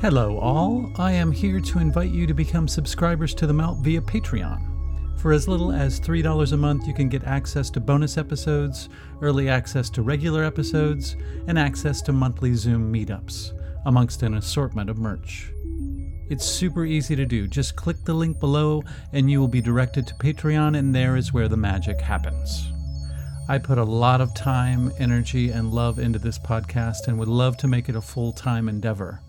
Hello, all. I am here to invite you to become subscribers to The Mount via Patreon. For as little as $3 a month, you can get access to bonus episodes, early access to regular episodes, and access to monthly Zoom meetups, amongst an assortment of merch. It's super easy to do. Just click the link below, and you will be directed to Patreon, and there is where the magic happens. I put a lot of time, energy, and love into this podcast and would love to make it a full time endeavor.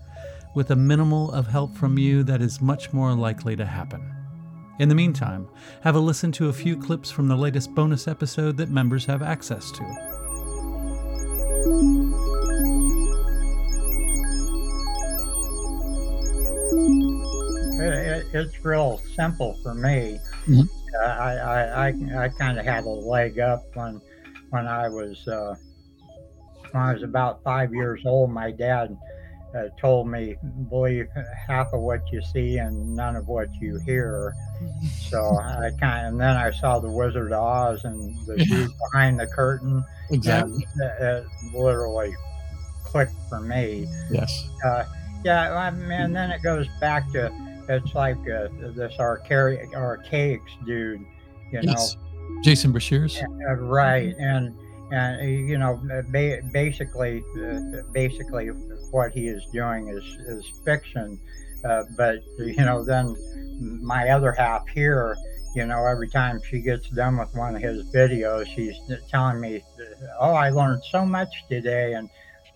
With a minimal of help from you, that is much more likely to happen. In the meantime, have a listen to a few clips from the latest bonus episode that members have access to. It, it's real simple for me. Mhm. Uh, I I, I, I kind of had a leg up when when I was uh, when I was about five years old. My dad uh, told me believe half of what you see and none of what you hear. So I kind of, and then I saw the Wizard of Oz and the dude behind the curtain. Exactly. And it, it literally clicked for me. Yes. Uh, yeah, I mean, and then it goes back to it's like uh, this archaic, Archaix dude, you Yes. Jason Breshears. uh, right? And and uh, you know, ba- basically, uh, basically, what he is doing is is fiction. Uh, but you know, then my other half here, you know, every time she gets done with one of his videos, she's telling me, "Oh, I learned so much today," and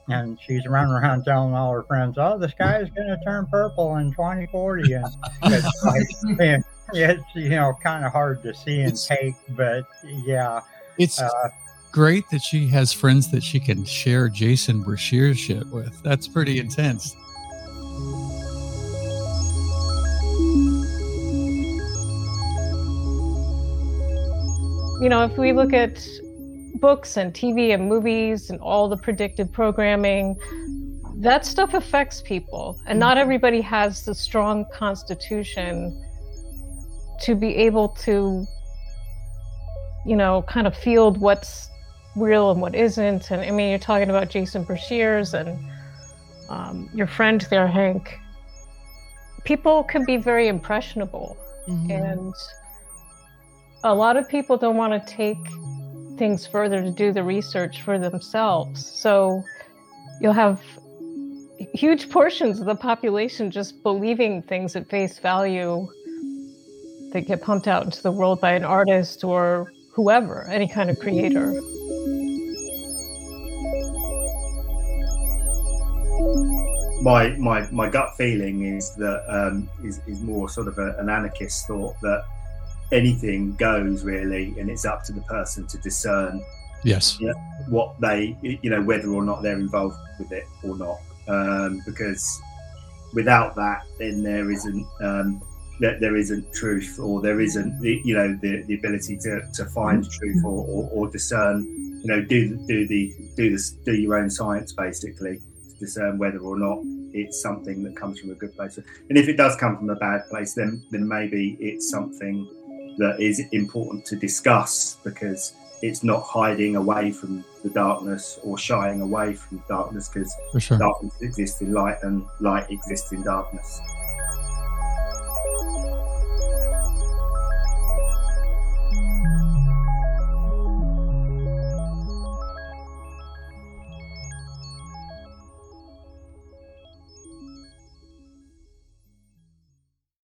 and she's running around telling all her friends, "Oh, the sky is going to turn purple in 2040," and it's like, it's you know kind of hard to see and It's- take, but yeah, It's uh, great that she has friends that she can share Jason Breshears shit with. That's pretty intense. you know, if we look at books and TV and movies and all the predictive programming, that stuff affects people. And not everybody has the strong constitution to be able to, you know, kind of field what's real and what isn't. And I mean, you're talking about Jason Breshears and um, your friend there, Hank. People can be very impressionable and a lot of people don't want to take things further to do the research for themselves so you'll have huge portions of the population just believing things at face value that get pumped out into the world by an artist or whoever any kind of creator my my my gut feeling is that um, is is more sort of a, an anarchist thought that anything goes really, and it's up to the person to discern Yes. what they you know whether or not they're involved with it or not. Um, because without that, then there isn't um, there, there isn't truth, or there isn't the, you know the, the ability to, to find truth or, or, or discern. You know, do do the do this do your own science basically discern whether or not it's something that comes from a good place. And if it does come from a bad place, then then maybe it's something that is important to discuss because it's not hiding away from the darkness or shying away from darkness because sure. darkness exists in light and light exists in darkness.